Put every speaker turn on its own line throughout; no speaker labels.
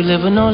We live in no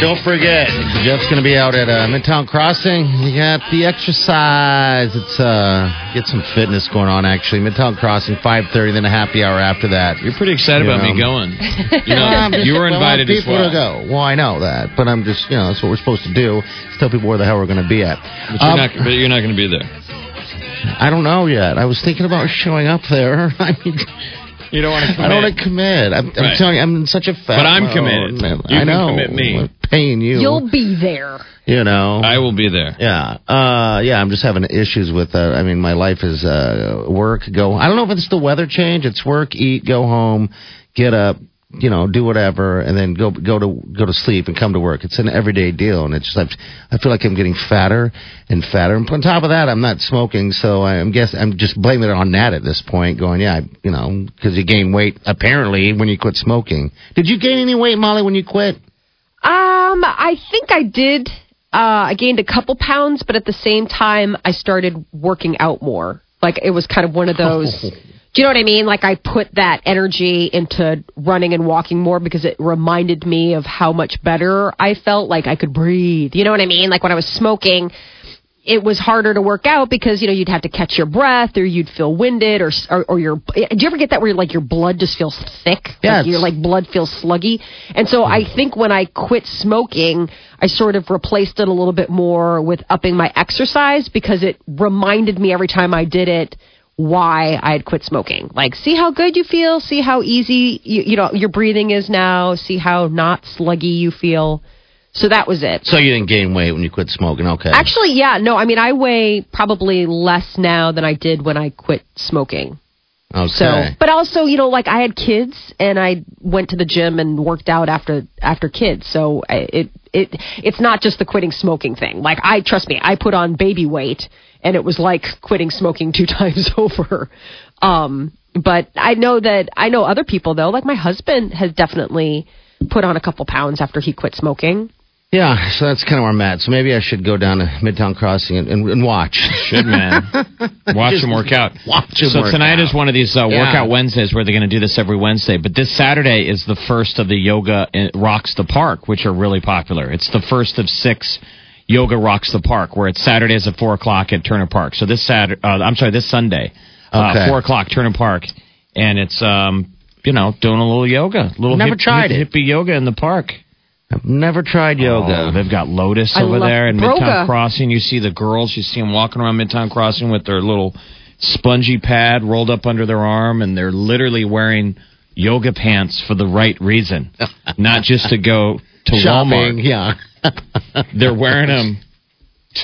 Don't forget, Jeff's going to be out at uh, Midtown Crossing. You got the exercise. It's uh, get some fitness going on. Actually, Midtown Crossing, five thirty, then a happy hour after that.
You're pretty excited
You
about
know.
me going. You know,
just-
you were
well, I
invited as
people
well.
to go. Well, I know that, but I'm just, you know, that's what we're supposed to do. Is tell people where the hell we're going to be at.
But you're
Um,
not. But you're not going to be there.
I don't know yet. I was thinking about showing up there. I mean,
You don't want to. commit.
I don't want to commit. I'm, I'm
Right.
telling you, I'm in such a fat.
But I'm
mode,
committed.
man.
You
I
can
know.
commit me.
I'm paying you.
You'll be there.
you know.
I will be there.
Yeah, uh, yeah. I'm just having issues with. Uh, I mean, my life is uh, work, go. I don't know if it's the weather change. It's work, eat, go home, get up, you know, do whatever, and then go go to go to sleep and come to work. It's an everyday deal, and it's just I, I feel like I'm getting fatter and fatter. And on top of that, I'm not smoking, so I'm guess I'm just blaming it on that at this point. Going, yeah, I, you know, because you gain weight apparently when you quit smoking. Did you gain any weight, Molly, when you quit?
Um, I think I did. Uh, I gained a couple pounds, but at the same time, I started working out more. Like it was kind of one of those. Do you know what I mean? Like I put that energy into running and walking more because it reminded me of how much better I felt. Like I could breathe. You know what I mean? Like when I was smoking, it was harder to work out because you know you'd have to catch your breath or you'd feel winded or or, or your do you ever get that where like your blood just feels thick
Yeah,
like your like blood feels sluggy and so I think when I quit smoking I sort of replaced it a little bit more with upping my exercise because it reminded me every time I did it why I had quit smoking like see how good you feel see how easy you, you know your breathing is now see how not sluggy you feel so that was it
So you didn't gain weight when you quit smoking? Okay.
Actually, yeah, no. I mean, I weigh probably less now than I did when I quit smoking.
okay.
So, but also, you know, like I had kids and I went to the gym and worked out after after kids. So I, it it it's not just the quitting smoking thing. Like I trust me, I put on baby weight and it was like quitting smoking two times over. Um, but I know that I know other people though. Like my husband has definitely put on a couple pounds after he quit smoking.
yeah, so that's kind of where I'm at. So maybe I should go down to Midtown Crossing and, and, and watch.
Should man watch them work out.
Watch 'em
so
work
tonight
out.
is one of these uh,
Yeah.
workout Wednesdays where they're going to do this every Wednesday. But this Saturday is the first of the yoga in rocks the park, which are really popular. It's the first of six yoga rocks the park, where it's Saturdays at four o'clock at Turner Park. So this Saturday, uh, I'm sorry, this Sunday, uh,
Okay.
four o'clock Turner Park, and it's um you know doing a little yoga, little
Never
hip,
tried
hip,
it.
hippie yoga in the park.
I've never tried yoga.
Oh, they've got Lotus
I
over there in
Broga.
Midtown Crossing. You see the girls, you see them walking around Midtown Crossing with their little spongy pad rolled up under their arm, and they're literally wearing yoga pants for the right reason, not just to go to
Shopping,
Walmart.
yeah.
They're wearing them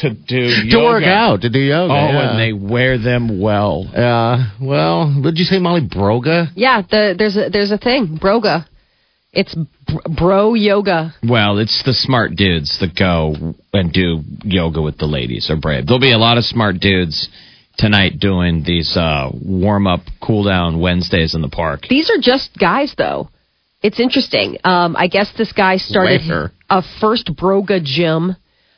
to do
to
yoga.
work out, to do yoga.
Oh,
yeah.
and they wear them well.
Uh, well, did you say Molly Broga?
Yeah, the, there's a there's a thing, broga. It's bro yoga.
Well, it's the smart dudes that go and do yoga with the ladies are brave. There'll be a lot of smart dudes tonight doing these uh, warm up, cool down Wednesdays in the park.
These are just guys, though. It's interesting. Um, I guess this guy started a first broga gym,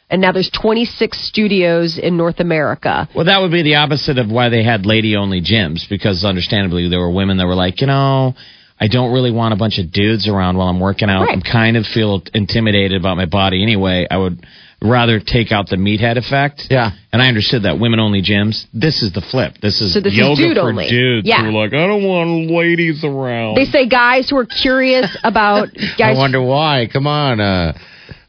and now there's 26 studios in North America.
Well, that would be the opposite of why they had lady only gyms because understandably there were women that were like, you know, I don't really want a bunch of dudes around while I'm working out.
Right.
I'm kind of feel intimidated about my body anyway. I would rather take out the meathead effect.
Yeah.
And I understood that women only gyms. This is the flip. This is
So this is
yoga
dude
for
only.
dudes
Yeah.
who are like, I don't want ladies around.
They say guys who are curious about guys.
I wonder why. Come on, uh,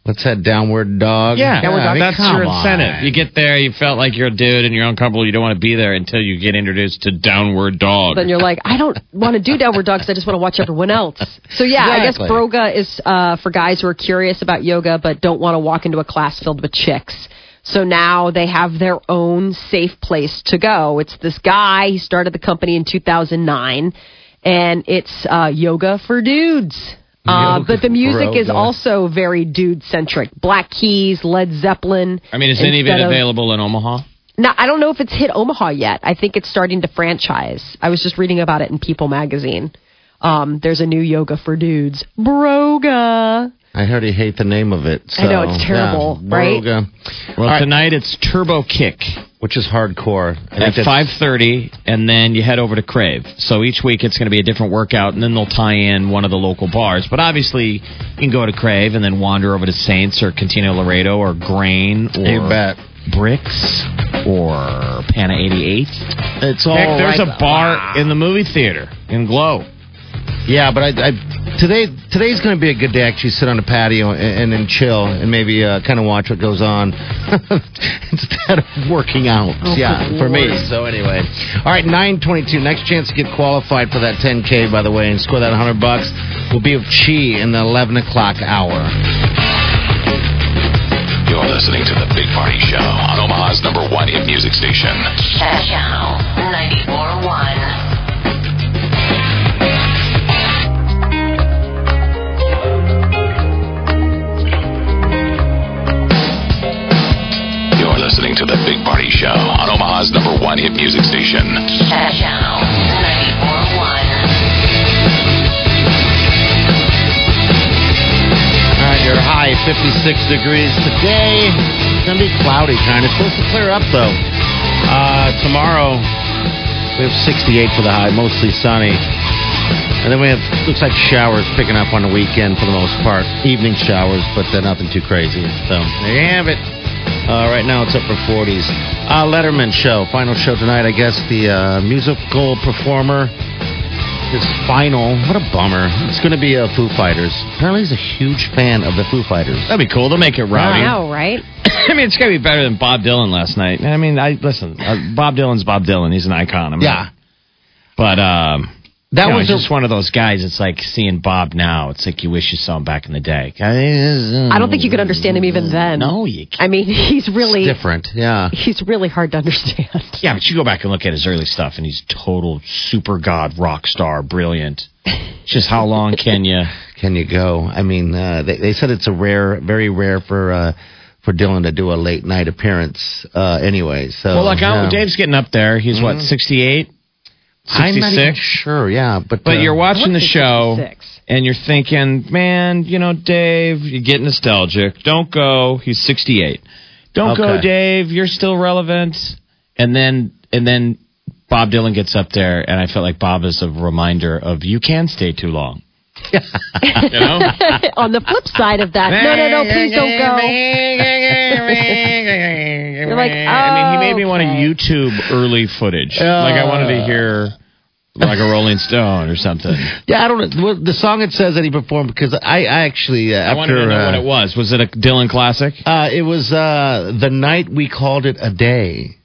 let's head downward dog.
Yeah,
I mean,
that's
come
your
on.
incentive. You get there, you felt like you're a dude, and you're uncomfortable. You don't want to be there until you get introduced to downward dog.
then you're like, I don't want to do downward dog 'cause I just want to watch everyone else. So yeah, I guess broga is uh, for guys who are curious about yoga but don't want to walk into a class filled with chicks. So now they have their own safe place to go. It's this guy. He started the company in 2009, and it's uh, yoga for dudes. Uh, but the music is
broga.
also very dude centric. Black Keys, Led Zeppelin.
I mean, is any of it
instead of-
available in Omaha?
no, I don't know if it's hit Omaha yet. I think it's starting to franchise. I was just reading about it in People magazine. Um, there's a new yoga for dudes, Broga.
I heard he hate the name of it. So,
I know, it's terrible,
yeah,
right?
Broga.
Well,
All right.
tonight it's Turbo Kick
which is hardcore. I
at five thirty, and then you head over to Crave. So each week it's going to be a different workout, and then they'll tie in one of the local bars. But obviously, you can go to Crave and then wander over to Saints or Cantina Laredo or Grain or
You bet.
Bricks or Pana eighty eight.
It's all
Heck, there's
right-
a bar in the movie theater in Glow.
Yeah, but I, I today today's going to be a good day. Actually, sit on the patio and, and then chill and maybe uh, kind of watch what goes on instead of working out. yeah, for me. So anyway, all right, nine twenty-two. Next chance to get qualified for that 10k, by the way, and score that 100 bucks will be of Chi in the 11 o'clock hour.
You're listening to the Big Party Show on Omaha's number one hit music station.
Channel 94.1.
Party Show on Omaha's number one hit music station.
Channel 94.1.
All right, your high 56 degrees today. It's going to be cloudy, kind of. Supposed to clear up, though. Uh, tomorrow, we have 68 for the high, mostly sunny. And then we have, looks like showers picking up on the weekend for the most part. Evening showers, but they're nothing too crazy. So there you have it. Uh, right now it's up for 40s. Uh, Letterman show, final show tonight. I guess the uh, musical performer his final. What a bummer. It's going to be uh, Foo Fighters. Apparently, he's a huge fan of the Foo Fighters.
That'd be cool. They'll make it right.
I
rowdy.
know, right?
I mean, it's got to be better than Bob Dylan last night. I mean, I listen. Uh, Bob Dylan's Bob Dylan. He's an icon. I mean,
Yeah.
But um,
That was
he's
a-
just one of those guys. It's like seeing Bob now. It's like you wish you saw him back in the day.
I don't think you could understand him even then.
No, you can't.
I mean, he's really
different. Yeah.
he's really hard to understand.
Yeah, but you go back and look at his early stuff, and he's total super god, rock star, brilliant. Just how long can you?
Can you go? I mean, uh, they, they said it's a rare, very rare for uh, for Dylan to do a late night appearance. Uh, anyway, so
Well, like
yeah.
Dave's getting up there. He's what sixty eight.
I'm not even
66?
sure. Yeah, but
But
uh,
you're watching the show
66?
and you're thinking, man, you know, Dave, you get nostalgic. Don't go. He's 68. Don't go, Dave. You're still relevant. And then, and then Bob Dylan gets up there, and I felt like Bob is a reminder of you can stay too long. you know?
On the flip side of that, no, no, no, please don't go.
You're
like,
I mean, he made me want to
okay.
YouTube early footage. like I wanted to hear like a Rolling Stone or something.
Yeah, I don't know the song. It says that he performed because I, I actually uh,
I
after
wanted to know
uh,
what it was. Was it a Dylan classic?
Uh, it was uh, the night we called it a day.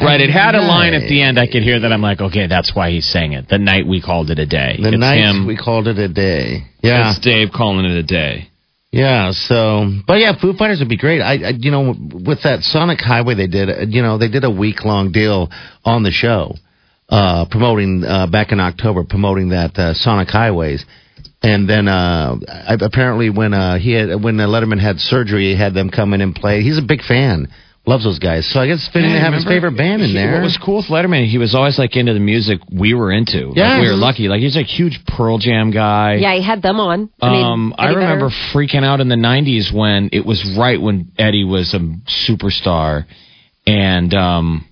Right. It had a line at the end. I could hear that. I'm like, okay, that's why he sang it. The night we called it a day.
The
it's
night
him.
we called it a day. Yeah,
It's Dave calling it a day.
Yeah. So, but yeah, Foo Fighters would be great. I, I, you know, with that Sonic Highway, they did, uh, you know, they did a week long deal on the show, uh, promoting uh, back in October, promoting that uh, Sonic Highways. And then uh, apparently, when uh, he had when Letterman had surgery, he had them come in and play. He's a big fan, loves those guys. So I guess it's fitting to have his favorite band in
He-
there.
What was cool with Letterman, he was always like into the music we were into. Like, we were lucky. Like he's a huge Pearl Jam guy.
Yeah, he had them on. I mean,
um, I remember
Vedder.
freaking out in the '90s when it was right when Eddie was a superstar, and um,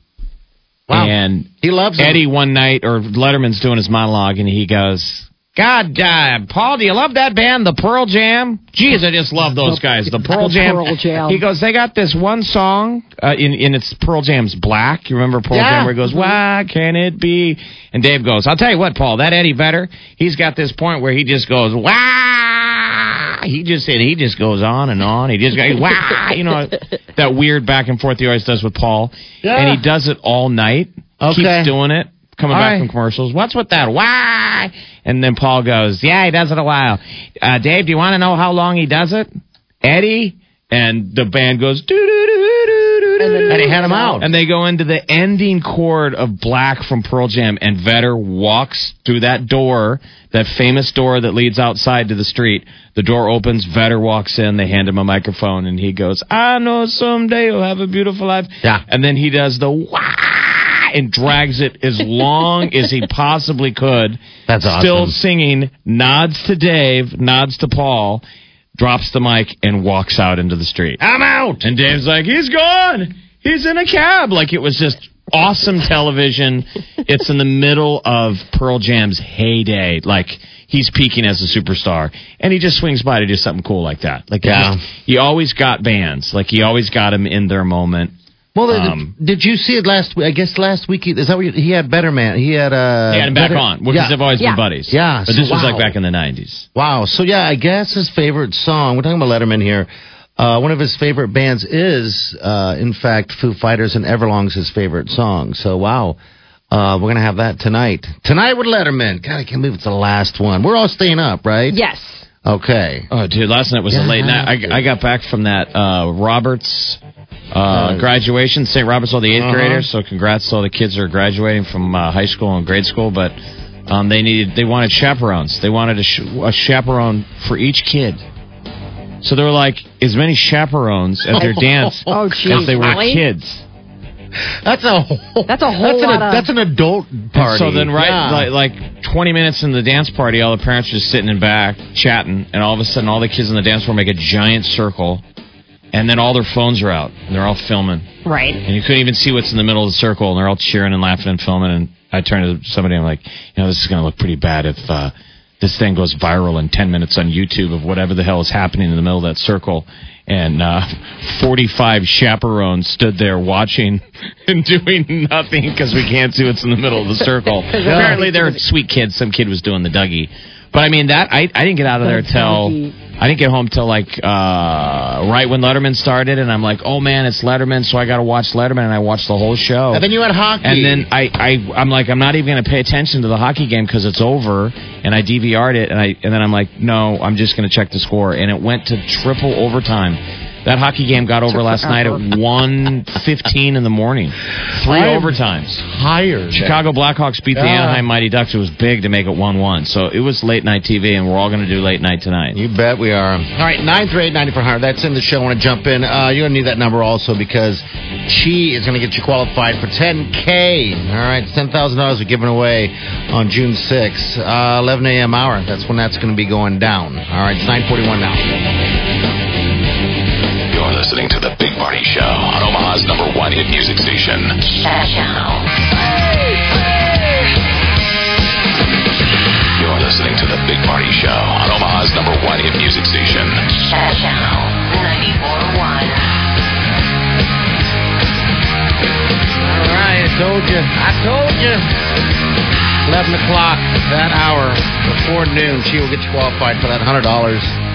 Wow.
and
he loves them.
Eddie one night or Letterman's doing his monologue and he goes, God, uh, Paul, do you love that band, the Pearl Jam? Jeez, I just love those guys, the Pearl
The
Jam.
Pearl Jam.
He goes, they got this one song uh, in in it's Pearl Jam's Black. You remember Pearl
Yeah.
Jam where he goes, Why can it be? And Dave goes, I'll tell you what, Paul, that Eddie Vedder, he's got this point where he just goes, Wah! He just said he just goes on and on. He just goes, Wah! You know that weird back and forth he always does with Paul,
Yeah.
and he does it all night.
Okay.
Keeps doing it. Coming
All
back
right.
from commercials. What's with that? Why? And then Paul goes, Yeah, he does it a while. Uh, Dave, do you want to know how long he does it? Eddie? And the band goes, doo doo doo doo doo.
And he had him out.
And they go into the ending chord of Black from Pearl Jam, and Vedder walks through that door, that famous door that leads outside to the street. The door opens, Vedder walks in, they hand him a microphone, and he goes, I know someday you'll have a beautiful life.
Yeah.
And then he does the and drags it as long as he possibly could.
That's awesome.
Still singing, nods to Dave, nods to Paul, drops the mic, and walks out into the street.
I'm out.
And Dave's like, he's gone. He's in a cab. Like it was just awesome television. it's in the middle of Pearl Jam's heyday. Like he's peaking as a superstar. And he just swings by to do something cool like that. Like he
Yeah.
just- he always got bands. Like he always got them in their moment.
Well,
Um,
did you see it last week? I guess last week. He, is that what you, he had? Better Man. He had. Uh,
He had him back
Better-
on because
yeah.
they've always
Yeah.
been buddies.
Yeah,
But
so
this was like back in the 90s.
Wow. So yeah, I guess his favorite song. We're talking about Letterman here. Uh, one of his favorite bands is, uh, in fact, Foo Fighters, and Everlong's his favorite song. So wow. Uh, we're gonna have that tonight. Tonight with Letterman. God, I can't believe it's the last one. We're all staying up, right?
Yes.
Okay.
Oh, dude, last night was a late night. I, I got back from that uh, Roberts uh, graduation, St. Robert's, all the 8th
Uh-huh.
graders. So congrats to all the kids who are graduating from uh, high school and grade school. But um, they needed, they wanted chaperones. They wanted a, sh- a chaperone for each kid. So there were like as many chaperones at their dance
Oh, geez,
as they were
really?
kids.
That's a whole.
That's a whole
that's
lot
an,
of-
That's an adult party.
So then, right,
Yeah.
like, like 20 minutes in the dance party, all the parents are just sitting in back chatting, and all of a sudden, all the kids in the dance floor make a giant circle, and then all their phones are out, and they're all filming,
Right.
and you couldn't even see what's in the middle of the circle, and they're all cheering and laughing and filming. And I turned to somebody, and I'm like, you know, this is going to look pretty bad if uh, this thing goes viral in 10 minutes on YouTube of whatever the hell is happening in the middle of that circle. And uh, 45 chaperones stood there watching and doing nothing because we can't see what's in the middle of the circle. Apparently, they're sweet kids. Some kid was doing the Dougie. But I mean, that I, I didn't get out of there till
Dougie.
I didn't get home till like uh, right when Letterman started, and I'm like, oh man, it's Letterman, so I got to watch Letterman, and I watched the whole show.
And then you had hockey.
And then I, I, I'm like, I'm not even going to pay attention to the hockey game because it's over. And I DVR'd it, and I, and then I'm like, no, I'm just going to check the score. And it went to triple overtime. That hockey game got over last night at 1:15 in the morning. Three
I'm
overtimes.
tired.
Chicago Blackhawks beat the Anaheim Mighty Ducks. It was big to make it 1-1. So it was late night TV, and we're all going to do late night tonight.
You bet we are. All right, 938 9400. That's in the show. I want to jump in. Uh, you're going to need that number also because Chi is going to get you qualified for 10K. All right, $10,000 we're giving away on June 6th, uh, 11 a.m. hour. That's when that's going to be going down. All right, it's 941 now.
Listening to The Big Party Show on Omaha's number one hit music station. You're listening to The Big Party Show on Omaha's number one hit music station.
Channel 94.1.
All right, I told you. I told you. 11 o'clock, that hour before noon, she will get you qualified for that $100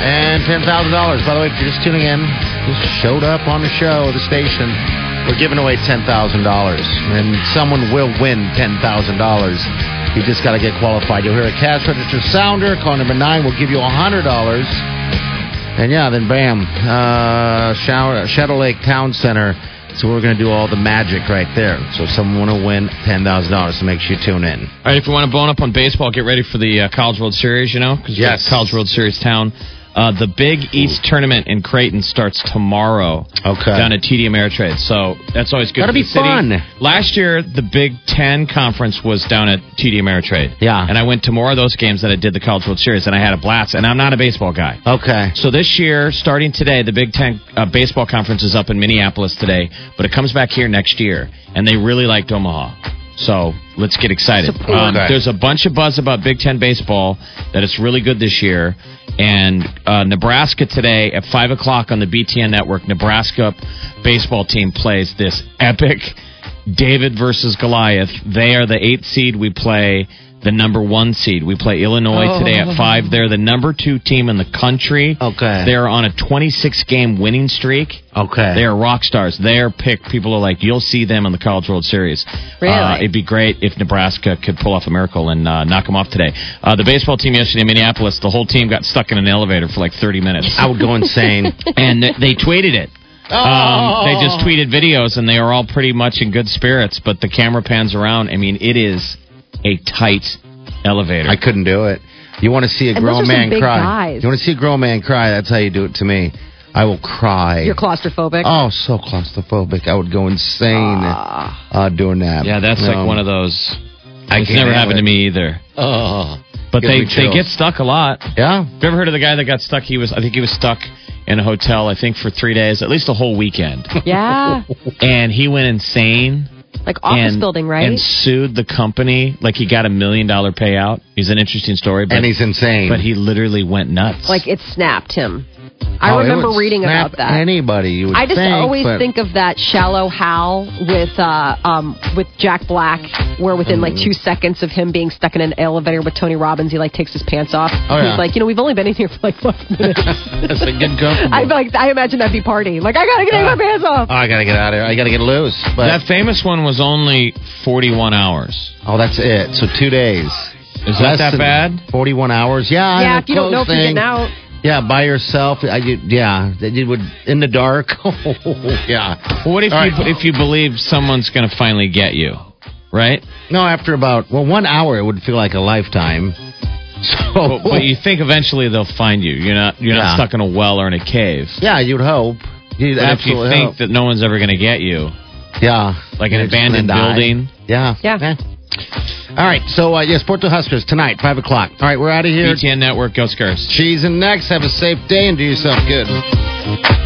and $10,000. By the way, if you're just tuning in, just showed up on the show, the station, we're giving away $10,000. And someone will win $10,000. You just got to get qualified. You'll hear a cash register sounder. Call number nine. We'll give you $100. And yeah, then bam, uh, Shadow, Shadow Lake Town Center. So we're going to do all the magic right there. So if someone want to win $10,000, so make sure you tune in.
All right, if you want to bone up on baseball, get ready for the uh, College World Series, you know? 'cause
Yes.
College World Series town. Uh, the Big East tournament in Creighton starts tomorrow.
Okay.
Down at TD Ameritrade. So that's always good
That'll be fun.
Last year, the Big Ten conference was down at TD Ameritrade.
Yeah.
And I went to more of those games than I did the College World Series, and I had a blast. And I'm not a baseball guy.
Okay.
So this year, starting today, the Big Ten uh, baseball conference is up in Minneapolis today, but it comes back here next year, and they really liked Omaha. So let's get excited. Um, There's a bunch of buzz about Big Ten baseball that it's really good this year, and uh, Nebraska today at five o'clock on the BTN network. Nebraska baseball team plays this epic David versus Goliath. They are the eighth seed. We play the number one seed. We play Illinois today at five. They're the number two team in the country.
Okay.
They're on a 26 game winning streak.
Okay.
They are rock stars. They're picked. People are like, you'll see them in the College World Series.
Really?
Uh, it'd be great if Nebraska could pull off a miracle and uh, knock them off today. Uh, the baseball team yesterday in Minneapolis, the whole team got stuck in an elevator for like 30 minutes.
I would go insane.
and they- they tweeted it. Um, they just tweeted videos, and they are all pretty much in good spirits. But the camera pans around. I mean, it is a tight elevator.
I couldn't do it. You want to see a
And
grown man cry?
guys.
You want to see a grown man cry? That's how you do it to me. I will cry.
You're claustrophobic.
Oh, so claustrophobic. I would go insane uh, doing that.
yeah, that's
You
like
know,
one of those.
I
It's never happened
it.
to me either.
Oh,
But they they get stuck a lot.
yeah.
Have you ever heard of the guy that got stuck? He was I think he was stuck in a hotel. I think for three days, at least a whole weekend,
Yeah.
and he went insane.
Like office
and,
building, right?
And sued the company. Like he got a million dollar payout. He's an interesting story, but
And he's insane.
but he literally went nuts.
like it snapped him. I
Oh,
remember reading
snap
about that.
Anybody, you would
I just
think,
always
but-
think of that shallow Hal with uh, um, with Jack Black, where within like
Mm.
two seconds of him being stuck in an elevator with Tony Robbins, he like takes his pants off.
Oh, yeah.
He's like, you know, we've only been in here for like five minutes.
That's a good comfortable.
I like, I imagine that'd be party. Like, I gotta get my pants off.
Oh, I gotta get out of here. I gotta get loose. But
that famous one was only forty one hours.
oh, that's it. So two days.
Is that
Less
that
than
bad?
Forty-one hours. Yeah.
yeah, if you don't know if you're getting out.
Yeah, by yourself. I, you- yeah, that you would in the dark. yeah.
Well, what if
All
you
right.
if you believe someone's going to finally get you, right?
No, after about well, one hour, it would feel like a lifetime. So,
But, but you think eventually they'll find you. You're not you're not stuck in a well or in a cave.
yeah, you'd hope. You'd
But if you think
hope.
that no one's ever going to get you,
yeah,
like an
You're just gonna
abandoned building.
Yeah.
Yeah.
All right. So uh, yes, Porto Huskers tonight, five o'clock. All right, we're out of here.
BTN Network, go Scars.
Cheese and next. Have a safe day and do yourself good.